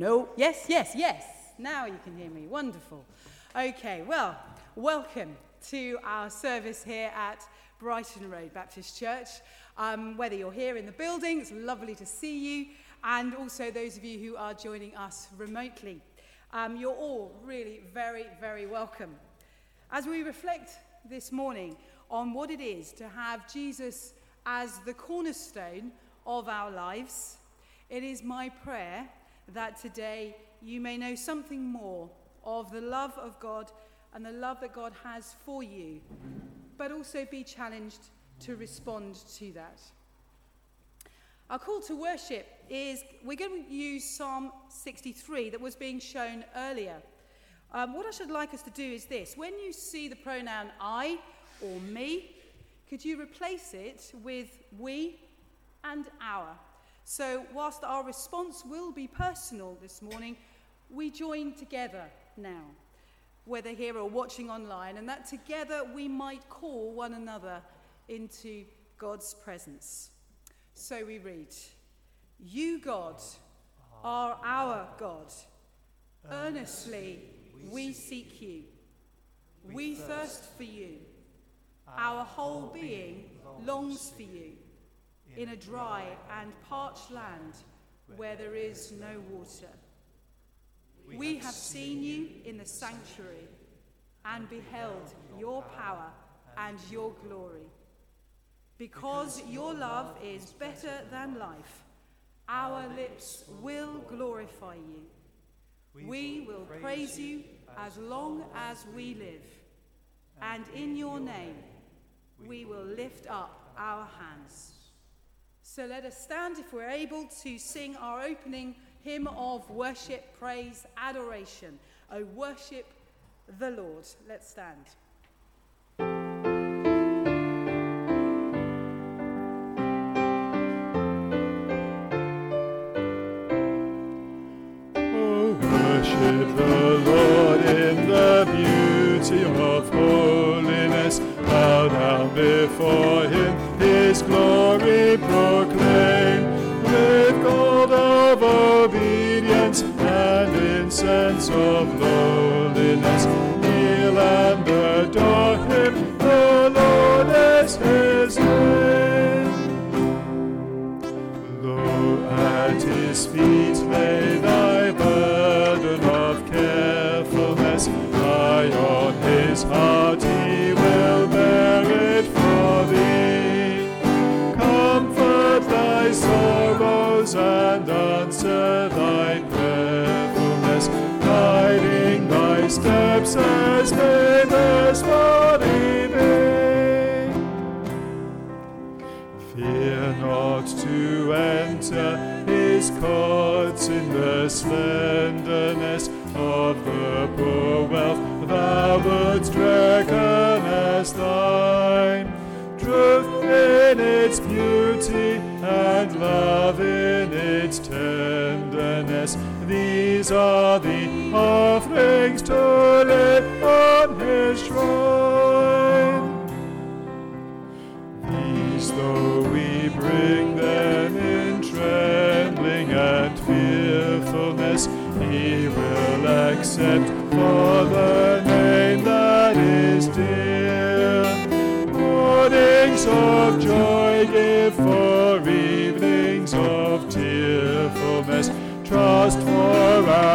No, yes, yes, yes. Now you can hear me. Wonderful. Okay, well, welcome to our service here at Brighton Road Baptist Church. Um, whether you're here in the building, it's lovely to see you, and also those of you who are joining us remotely. Um, you're all really very, very welcome. As we reflect this morning on what it is to have Jesus as the cornerstone of our lives, it is my prayer that today you may know something more of the love of God and the love that God has for you, but also be challenged to respond to that. Our call to worship is we're going to use Psalm 63 that was being shown earlier. Um, what I should like us to do is this when you see the pronoun I or me, could you replace it with we and our? So, whilst our response will be personal this morning, we join together now, whether here or watching online, and that together we might call one another into God's presence. So we read, You, God, are our God. Earnestly we seek you. We thirst for you. Our whole being longs for you in a dry and parched land where there is no water. We have seen you in the sanctuary and beheld your power and your glory. Because your love is better than life, our lips will glorify you. We will praise you as long as we live, and in your name we will lift up our hands. So let us stand if we're able to sing our opening hymn of worship, praise, adoration. Oh, worship the Lord. Let's stand. Oh, worship the Lord in the beauty of holiness. Bow down before famous for evening. Fear not to enter his courts in the slenderness of the poor wealth thou wouldst reckon as thine. Truth in its beauty and love in its tenderness, these are the offerings to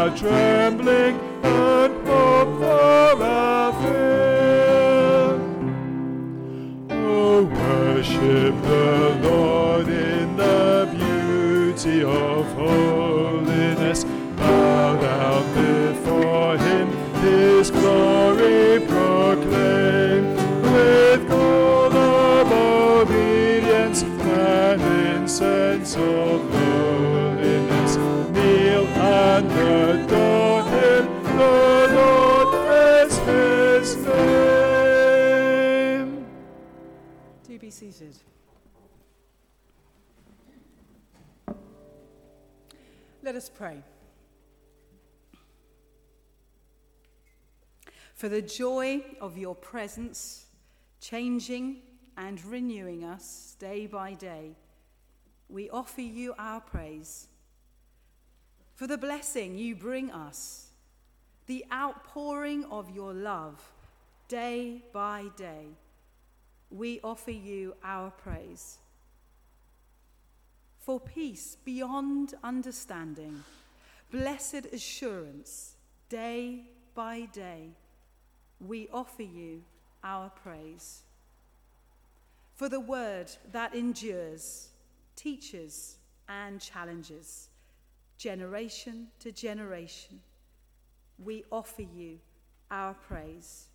trembling Let us pray. For the joy of your presence, changing and renewing us day by day, we offer you our praise. For the blessing you bring us, the outpouring of your love day by day, we offer you our praise for peace beyond understanding, blessed assurance, day by day, we offer you our praise. For the word that endures, teaches, and challenges, generation to generation, we offer you our praise.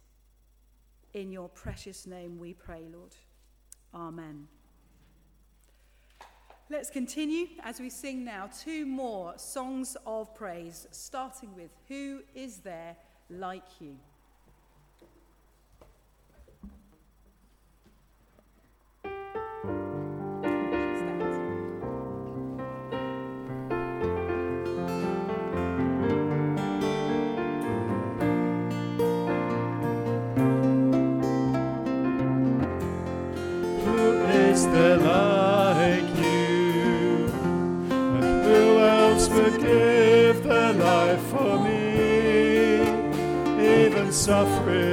In your precious name we pray, Lord. Amen. Let's continue as we sing now two more songs of praise, starting with Who is there like you? afraid.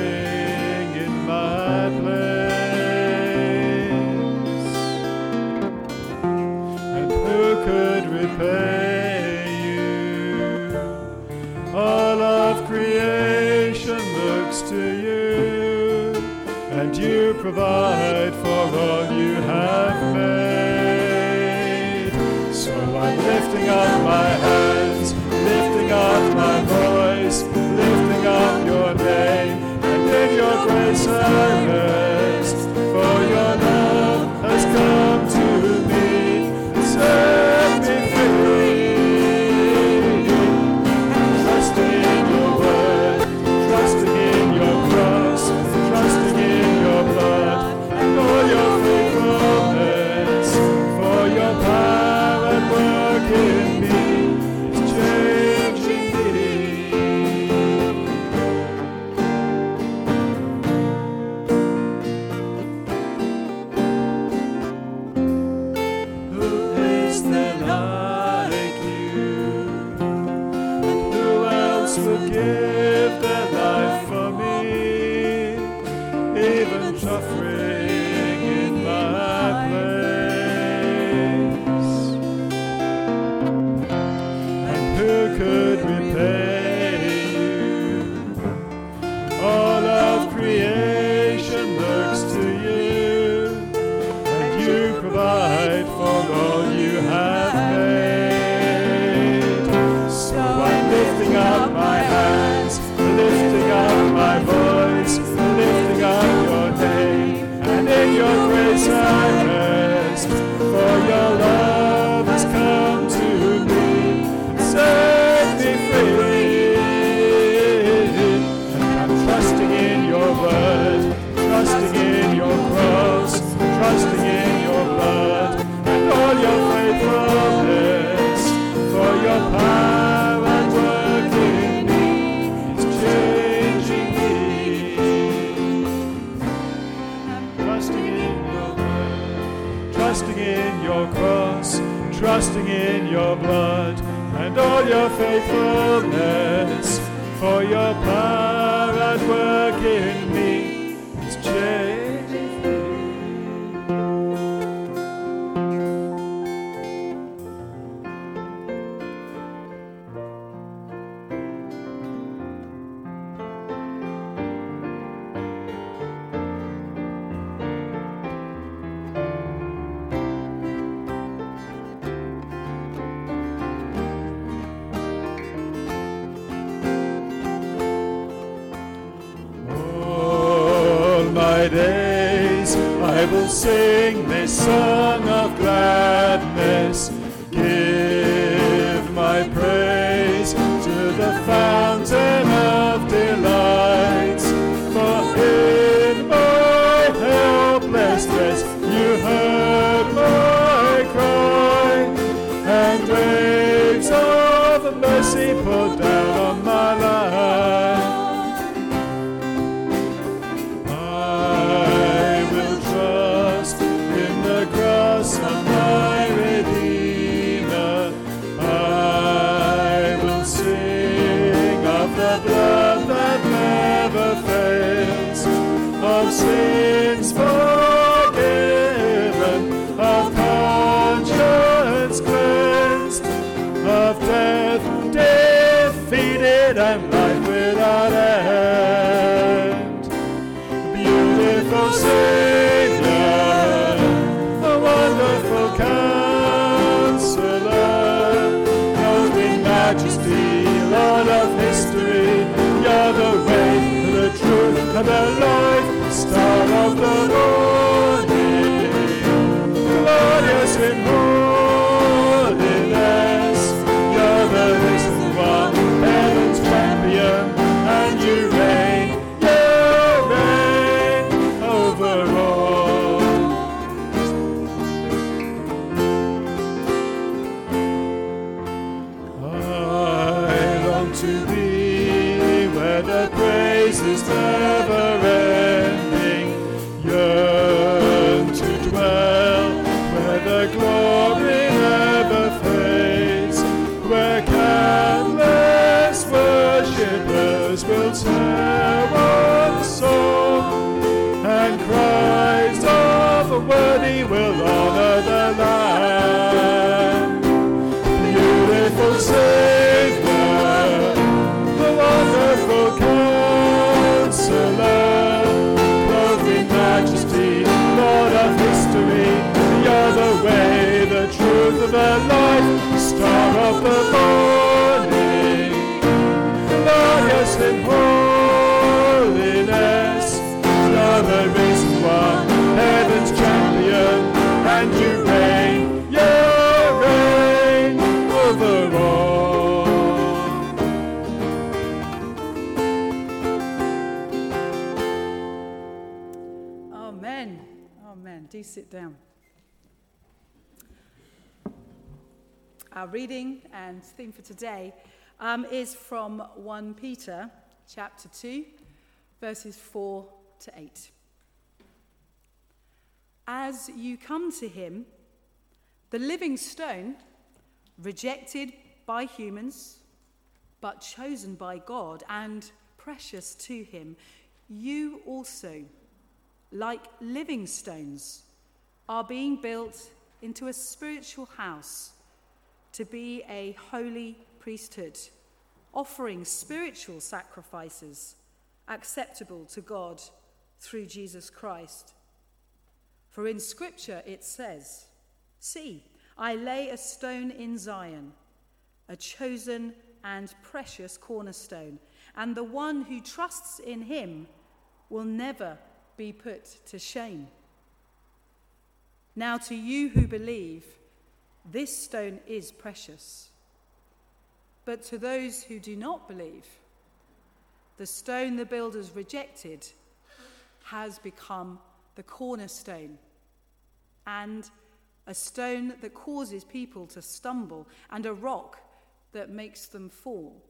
Will tell sit down. Our reading and theme for today um, is from 1 Peter chapter 2, verses 4 to 8. As you come to him, the living stone, rejected by humans, but chosen by God and precious to him, you also like living stones, are being built into a spiritual house to be a holy priesthood, offering spiritual sacrifices acceptable to God through Jesus Christ. For in Scripture it says, See, I lay a stone in Zion, a chosen and precious cornerstone, and the one who trusts in him will never be put to shame. Now, to you who believe, this stone is precious. But to those who do not believe, the stone the builders rejected has become the cornerstone and a stone that causes people to stumble and a rock that makes them fall.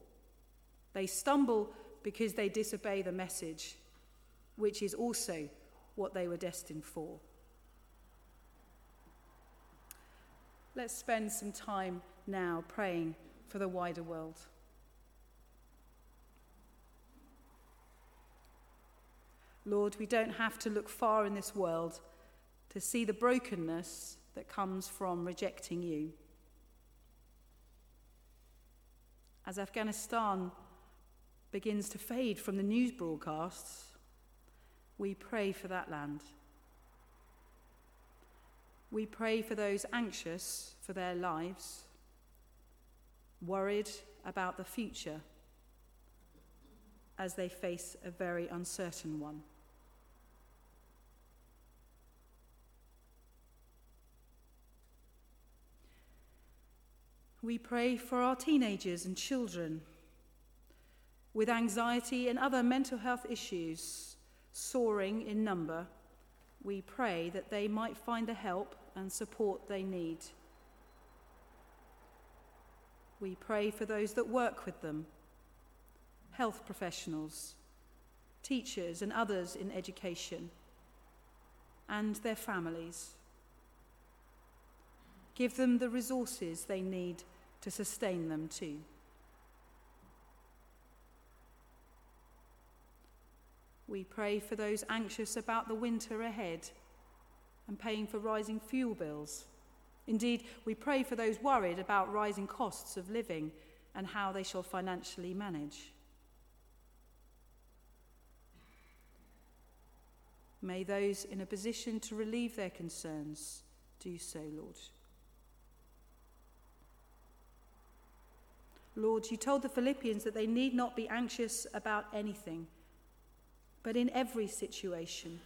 They stumble because they disobey the message which is also what they were destined for. Let's spend some time now praying for the wider world. Lord, we don't have to look far in this world to see the brokenness that comes from rejecting you. As Afghanistan begins to fade from the news broadcasts, we pray for that land. We pray for those anxious for their lives, worried about the future as they face a very uncertain one. We pray for our teenagers and children with anxiety and other mental health issues soaring in number. We pray that they might find the help and support they need. We pray for those that work with them, health professionals, teachers, and others in education, and their families. Give them the resources they need to sustain them too. We pray for those anxious about the winter ahead and paying for rising fuel bills. Indeed, we pray for those worried about rising costs of living and how they shall financially manage. May those in a position to relieve their concerns do so, Lord. Lord, you told the Philippians that they need not be anxious about anything, but in every situation,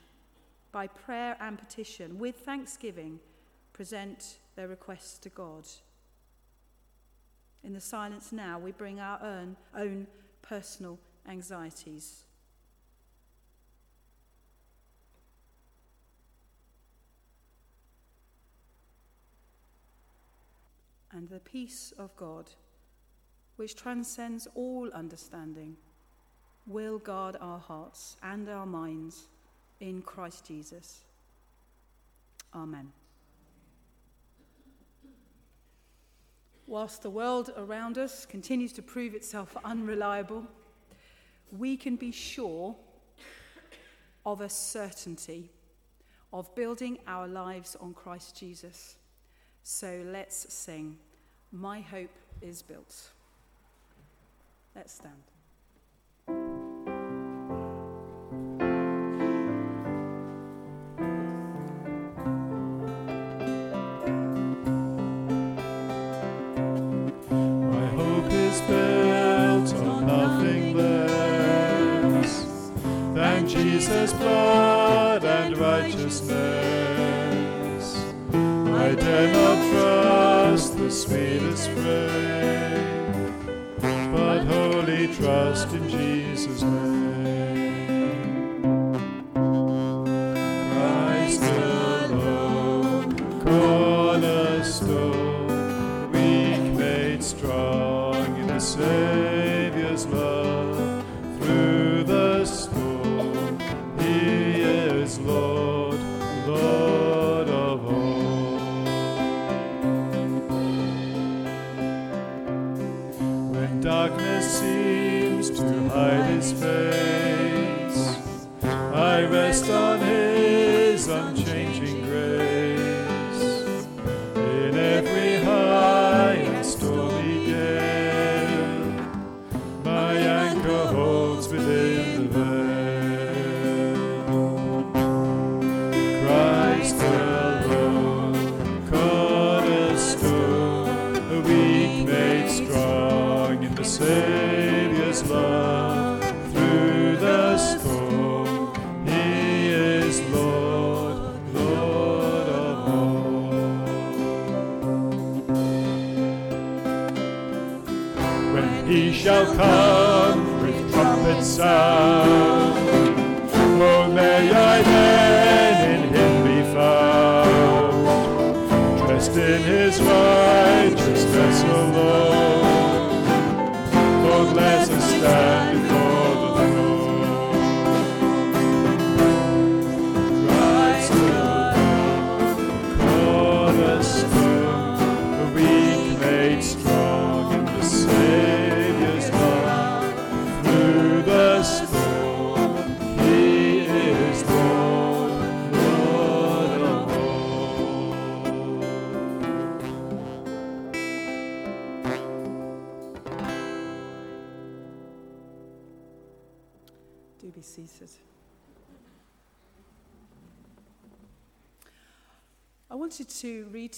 by prayer and petition, with thanksgiving, present their requests to God. In the silence now, we bring our own, own personal anxieties. And the peace of God, which transcends all understanding, will guard our hearts and our minds in Christ Jesus. Amen. Whilst the world around us continues to prove itself unreliable, we can be sure of a certainty of building our lives on Christ Jesus. So let's sing, My Hope is Built. Let's stand. Sweetest frame, but wholly trust in Jesus' name. His righteousness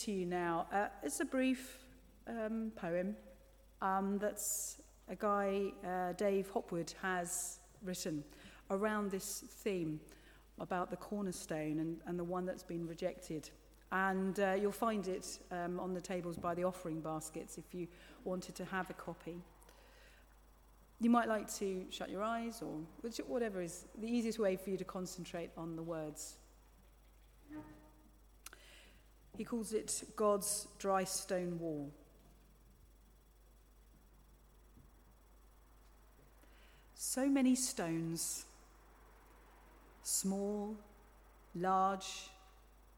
to you now. Uh, it's a brief um, poem um, that's a guy, uh, Dave Hopwood, has written around this theme about the cornerstone and, and the one that's been rejected. And uh, you'll find it um, on the tables by the offering baskets if you wanted to have a copy. You might like to shut your eyes or whatever is the easiest way for you to concentrate on the words. He calls it God's dry stone wall. So many stones, small, large,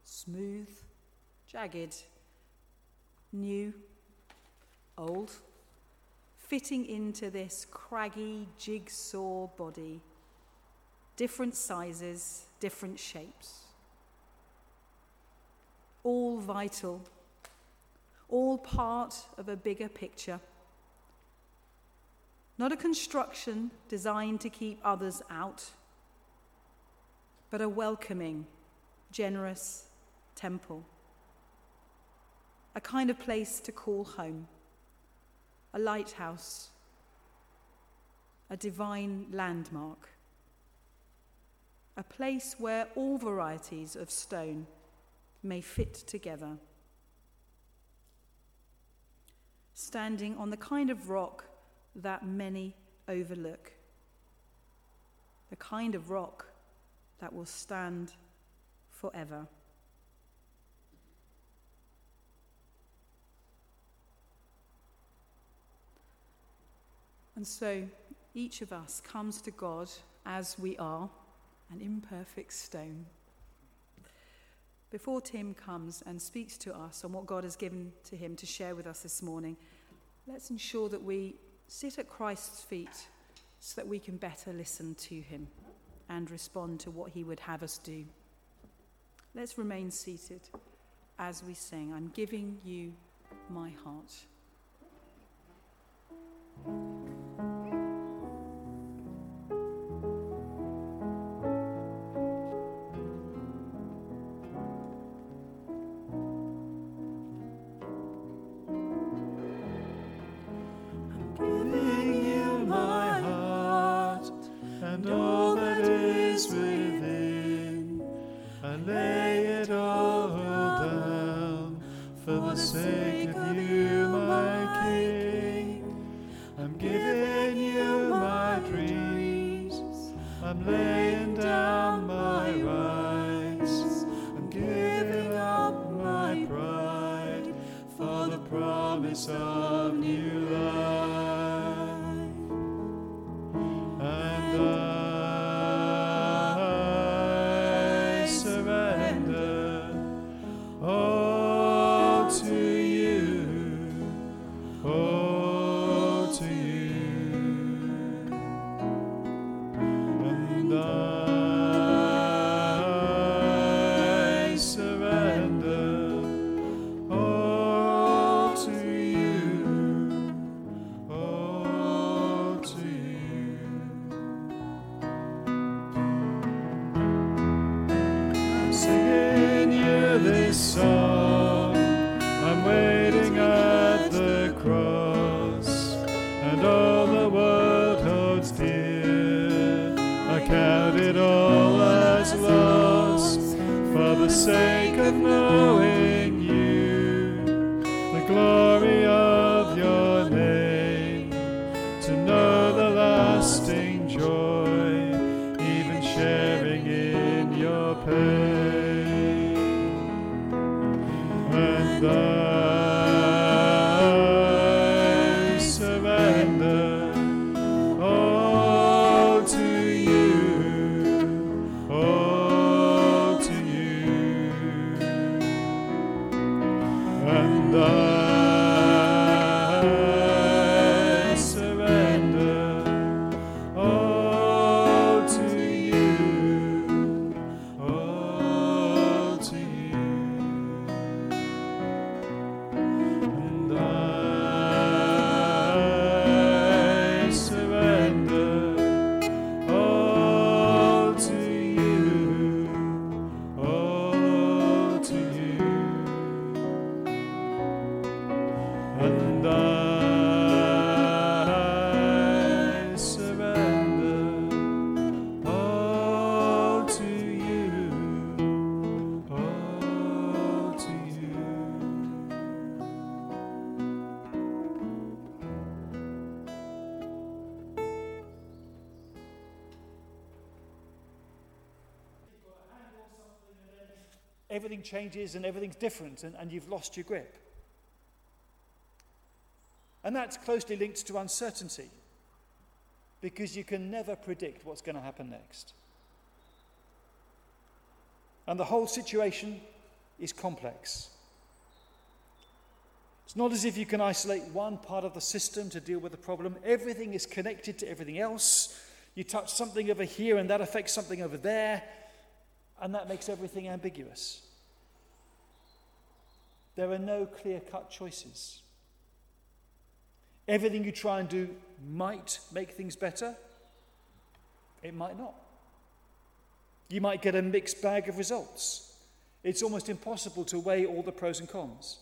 smooth, jagged, new, old, fitting into this craggy jigsaw body, different sizes, different shapes. All vital, all part of a bigger picture. Not a construction designed to keep others out, but a welcoming, generous temple. A kind of place to call home, a lighthouse, a divine landmark, a place where all varieties of stone may fit together. Standing on the kind of rock that many overlook, the kind of rock that will stand forever. And so, each of us comes to God as we are, an imperfect stone. Before Tim comes and speaks to us on what God has given to him to share with us this morning, let's ensure that we sit at Christ's feet so that we can better listen to him and respond to what he would have us do. Let's remain seated as we sing, I'm giving you my heart. Everything changes and everything's different and, and you've lost your grip. And that's closely linked to uncertainty because you can never predict what's going to happen next. And the whole situation is complex. It's not as if you can isolate one part of the system to deal with the problem. Everything is connected to everything else. You touch something over here, and that affects something over there, and that makes everything ambiguous. There are no clear cut choices. Everything you try and do might make things better, it might not. You might get a mixed bag of results. It's almost impossible to weigh all the pros and cons.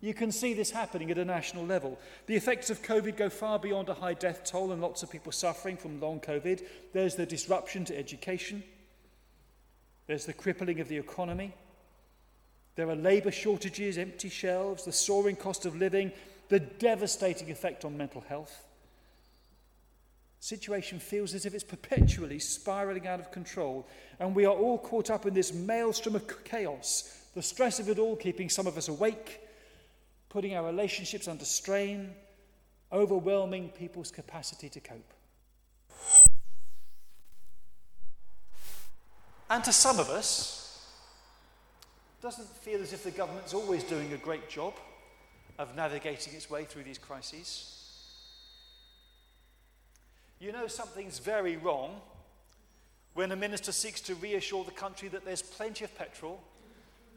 You can see this happening at a national level. The effects of COVID go far beyond a high death toll and lots of people suffering from long COVID. There's the disruption to education, there's the crippling of the economy, there are labour shortages, empty shelves, the soaring cost of living, the devastating effect on mental health. The situation feels as if it's perpetually spiralling out of control, and we are all caught up in this maelstrom of chaos. The stress of it all keeping some of us awake, putting our relationships under strain, overwhelming people's capacity to cope. And to some of us, doesn't feel as if the government's always doing a great job of navigating its way through these crises. You know something's very wrong when a minister seeks to reassure the country that there's plenty of petrol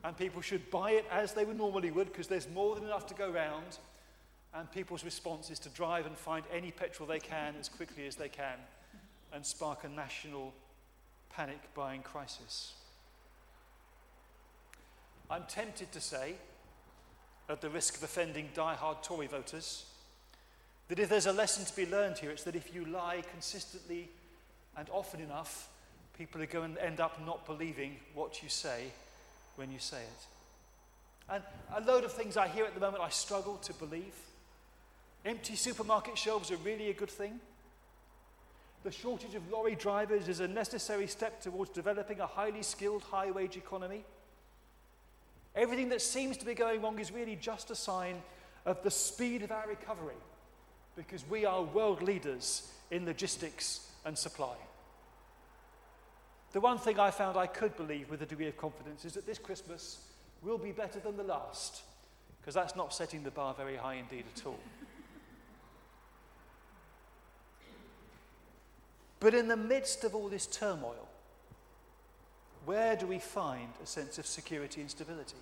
and people should buy it as they would normally would because there's more than enough to go round and people's response is to drive and find any petrol they can as quickly as they can and spark a national panic buying crisis. I'm tempted to say, at the risk of offending die-hard Tory voters, that if there's a lesson to be learned here, it's that if you lie consistently and often enough, people are going to end up not believing what you say when you say it. And a load of things I hear at the moment I struggle to believe. Empty supermarket shelves are really a good thing. The shortage of lorry drivers is a necessary step towards developing a highly skilled, high wage economy. Everything that seems to be going wrong is really just a sign of the speed of our recovery because we are world leaders in logistics and supply. The one thing I found I could believe with a degree of confidence is that this Christmas will be better than the last, because that's not setting the bar very high indeed at all. But in the midst of all this turmoil, where do we find a sense of security and stability?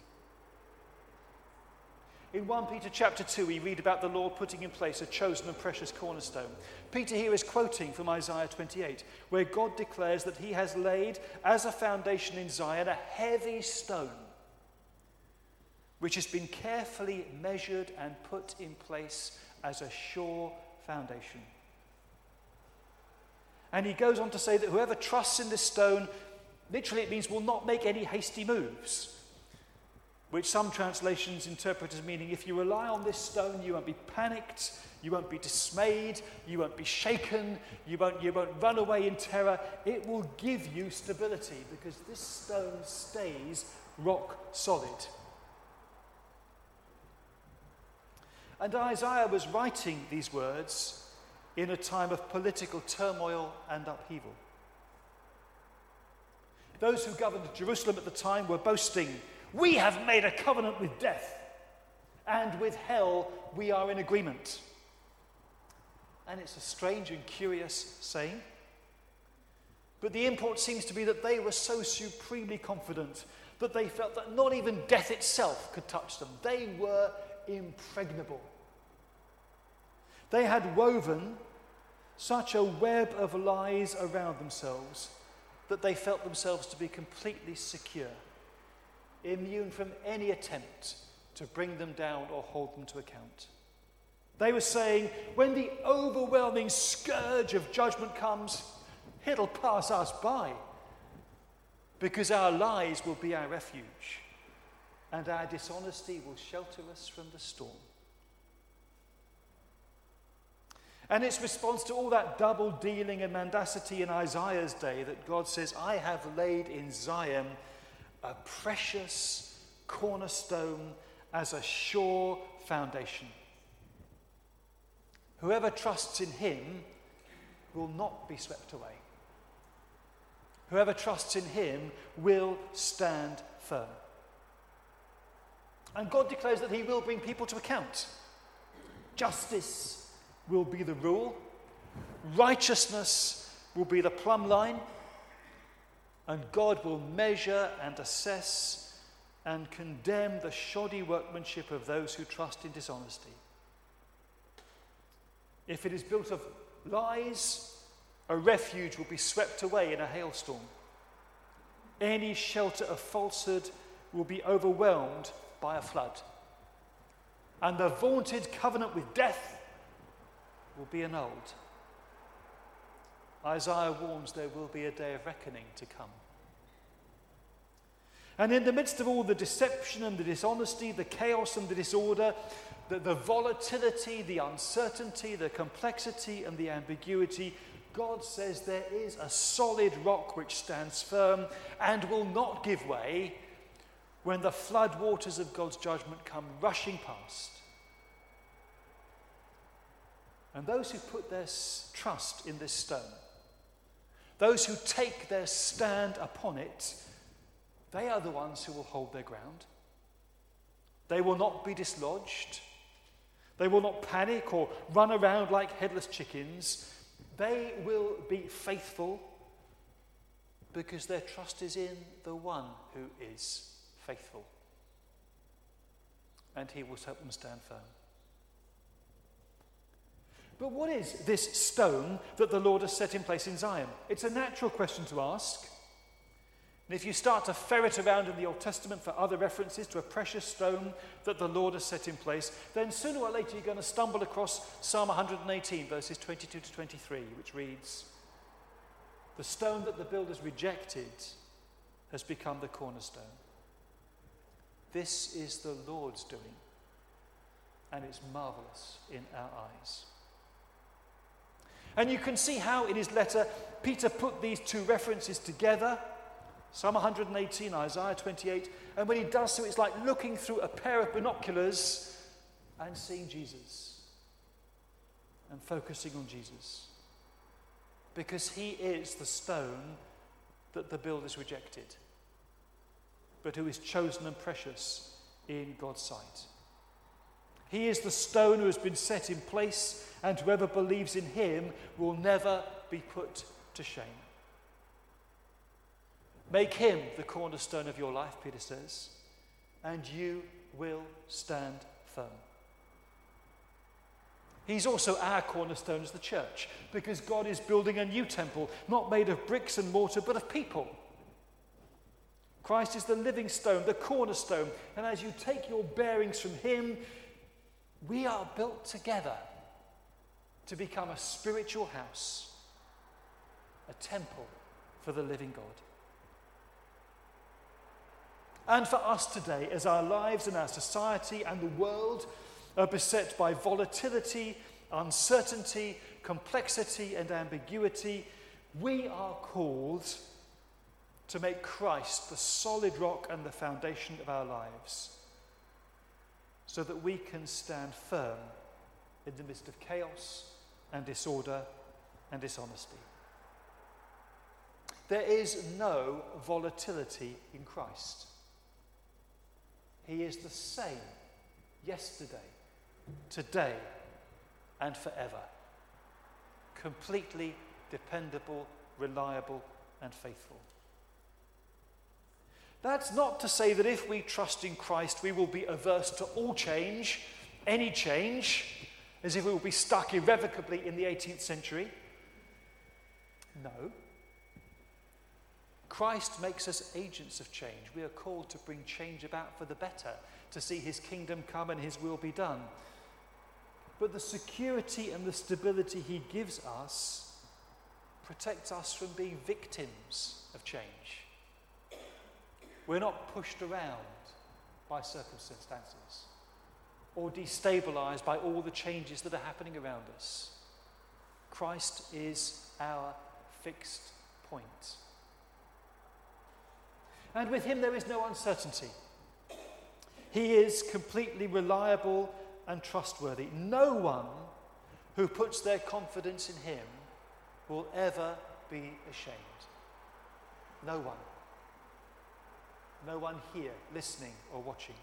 In 1 Peter chapter 2, we read about the Lord putting in place a chosen and precious cornerstone. Peter here is quoting from Isaiah 28, where God declares that he has laid as a foundation in Zion a heavy stone, which has been carefully measured and put in place as a sure foundation. And he goes on to say that whoever trusts in this stone, literally it means will not make any hasty moves which some translations interpret as meaning if you rely on this stone, you won't be panicked, you won't be dismayed, you won't be shaken, you won't, you won't run away in terror. It will give you stability because this stone stays rock solid. And Isaiah was writing these words in a time of political turmoil and upheaval. Those who governed Jerusalem at the time were boasting we have made a covenant with death, and with hell we are in agreement. And it's a strange and curious saying. But the import seems to be that they were so supremely confident that they felt that not even death itself could touch them. They were impregnable. They had woven such a web of lies around themselves that they felt themselves to be completely secure immune from any attempt to bring them down or hold them to account. They were saying, when the overwhelming scourge of judgment comes, it'll pass us by because our lies will be our refuge and our dishonesty will shelter us from the storm. And it's response to all that double dealing and mendacity in Isaiah's day that God says, I have laid in Zion a precious cornerstone as a sure foundation. Whoever trusts in him will not be swept away. Whoever trusts in him will stand firm. And God declares that he will bring people to account. Justice will be the rule, righteousness will be the plumb line and God will measure and assess and condemn the shoddy workmanship of those who trust in dishonesty. If it is built of lies, a refuge will be swept away in a hailstorm. Any shelter of falsehood will be overwhelmed by a flood. And the vaunted covenant with death will be annulled. Isaiah warns there will be a day of reckoning to come. And in the midst of all the deception and the dishonesty, the chaos and the disorder, the, the volatility, the uncertainty, the complexity, and the ambiguity, God says there is a solid rock which stands firm and will not give way when the flood waters of God's judgment come rushing past. And those who put their trust in this stone, those who take their stand upon it, they are the ones who will hold their ground. They will not be dislodged. They will not panic or run around like headless chickens. They will be faithful because their trust is in the one who is faithful. And he will help them stand firm. But what is this stone that the Lord has set in place in Zion? It's a natural question to ask. And if you start to ferret around in the Old Testament for other references to a precious stone that the Lord has set in place, then sooner or later you're going to stumble across Psalm 118, verses 22 to 23, which reads The stone that the builders rejected has become the cornerstone. This is the Lord's doing, and it's marvelous in our eyes. And you can see how in his letter Peter put these two references together Psalm 118, Isaiah 28. And when he does so, it's like looking through a pair of binoculars and seeing Jesus and focusing on Jesus. Because he is the stone that the builders rejected, but who is chosen and precious in God's sight. He is the stone who has been set in place, and whoever believes in him will never be put to shame. Make him the cornerstone of your life, Peter says, and you will stand firm. He's also our cornerstone as the church because God is building a new temple, not made of bricks and mortar, but of people. Christ is the living stone, the cornerstone, and as you take your bearings from Him, we are built together to become a spiritual house, a temple for the living God. And for us today, as our lives and our society and the world are beset by volatility, uncertainty, complexity, and ambiguity, we are called to make Christ the solid rock and the foundation of our lives so that we can stand firm in the midst of chaos and disorder and dishonesty. There is no volatility in Christ. He is the same yesterday, today, and forever. Completely dependable, reliable, and faithful. That's not to say that if we trust in Christ, we will be averse to all change, any change, as if we will be stuck irrevocably in the 18th century. No. Christ makes us agents of change. We are called to bring change about for the better, to see his kingdom come and his will be done. But the security and the stability he gives us protects us from being victims of change. We're not pushed around by circumstances or destabilized by all the changes that are happening around us. Christ is our fixed point. And with him, there is no uncertainty. He is completely reliable and trustworthy. No one who puts their confidence in him will ever be ashamed. No one. No one here, listening or watching.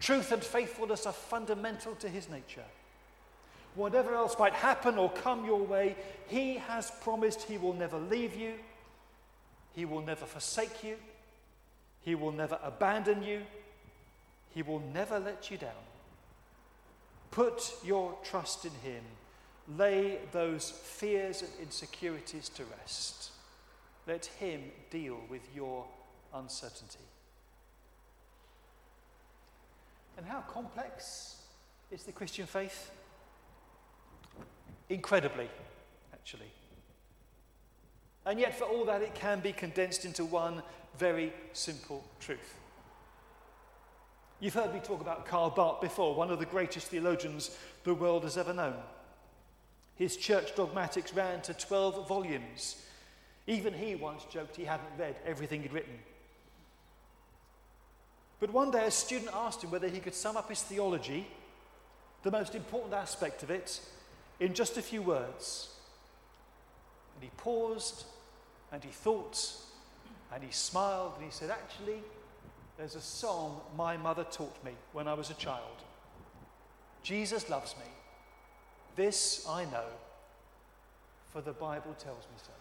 Truth and faithfulness are fundamental to his nature. Whatever else might happen or come your way, he has promised he will never leave you he will never forsake you. He will never abandon you. He will never let you down. Put your trust in Him. Lay those fears and insecurities to rest. Let Him deal with your uncertainty. And how complex is the Christian faith? Incredibly, actually. And yet, for all that, it can be condensed into one very simple truth. You've heard me talk about Karl Barth before, one of the greatest theologians the world has ever known. His church dogmatics ran to 12 volumes. Even he once joked he hadn't read everything he'd written. But one day a student asked him whether he could sum up his theology the most important aspect of it in just a few words. And he paused and he thought and he smiled and he said, Actually, there's a song my mother taught me when I was a child. Jesus loves me. This I know, for the Bible tells me so.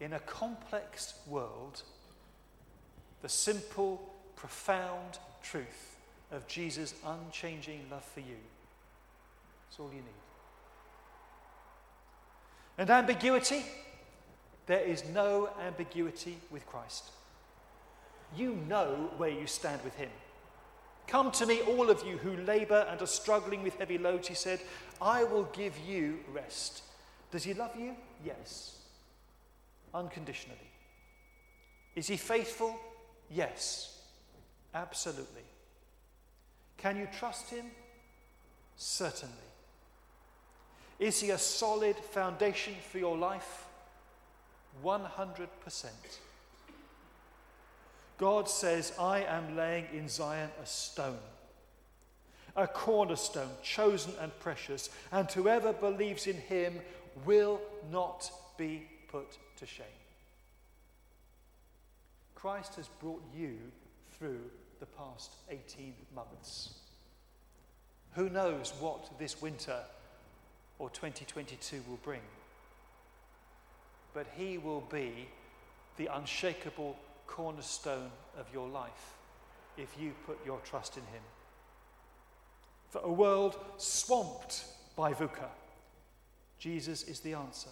In a complex world, the simple, profound truth of Jesus' unchanging love for you. That's all you need. And ambiguity? There is no ambiguity with Christ. You know where you stand with Him. Come to me, all of you who labor and are struggling with heavy loads, He said, I will give you rest. Does He love you? Yes. Unconditionally. Is He faithful? Yes. Absolutely. Can you trust Him? Certainly. Is He a solid foundation for your life? 100%. God says, I am laying in Zion a stone, a cornerstone, chosen and precious, and whoever believes in him will not be put to shame. Christ has brought you through the past 18 months. Who knows what this winter or 2022 will bring? But He will be the unshakable cornerstone of your life if you put your trust in Him. For a world swamped by VUCA, Jesus is the answer.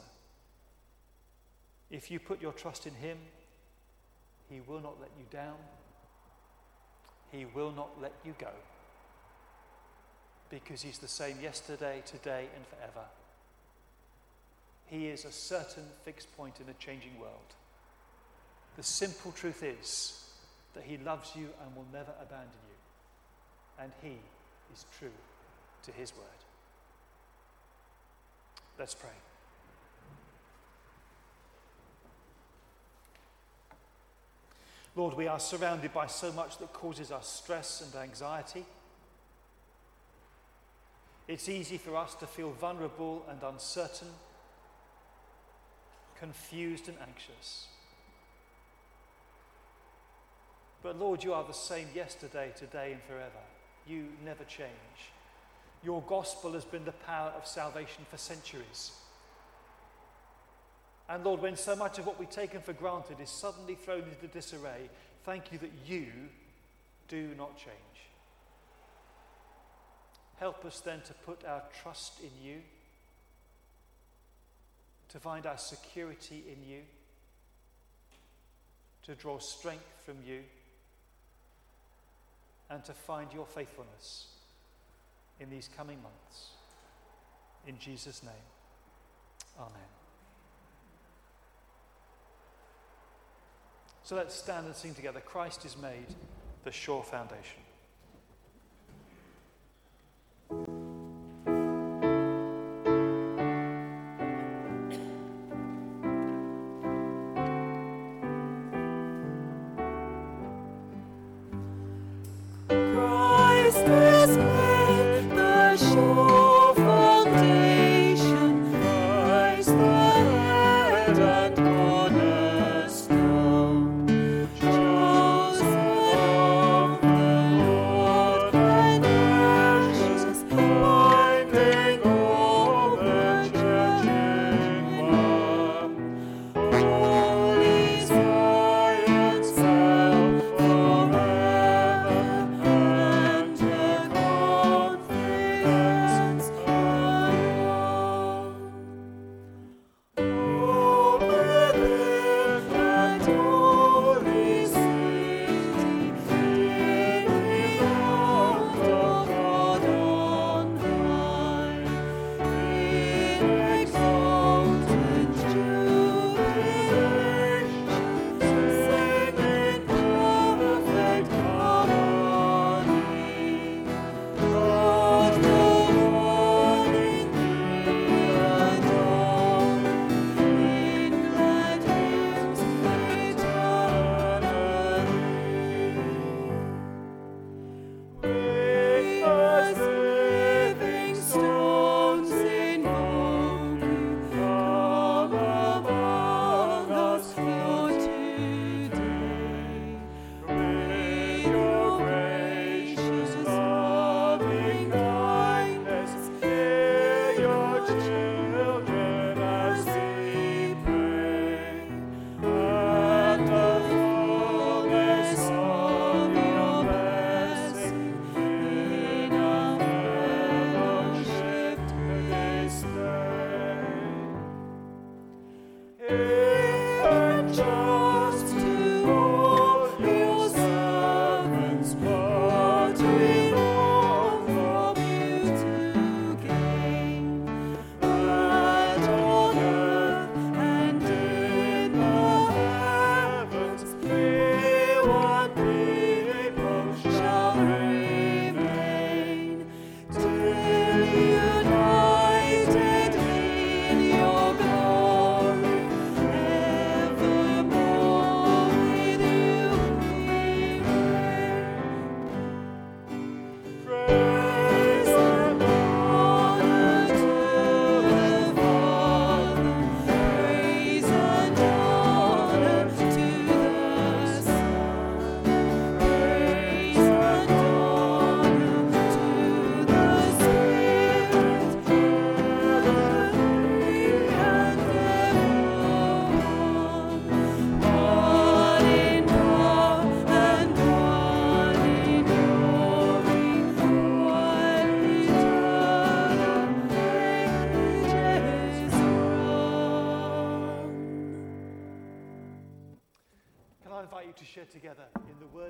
If you put your trust in Him, He will not let you down, He will not let you go, because He's the same yesterday, today, and forever. He is a certain fixed point in a changing world. The simple truth is that He loves you and will never abandon you. And He is true to His word. Let's pray. Lord, we are surrounded by so much that causes us stress and anxiety. It's easy for us to feel vulnerable and uncertain, confused and anxious. But Lord, you are the same yesterday, today, and forever. You never change. Your gospel has been the power of salvation for centuries. And Lord, when so much of what we've taken for granted is suddenly thrown into disarray, thank you that you do not change. Help us then to put our trust in you, to find our security in you, to draw strength from you and to find your faithfulness in these coming months. In Jesus' name, Amen. So let's stand and sing together Christ is made the sure foundation. Christ is made the sure Savior.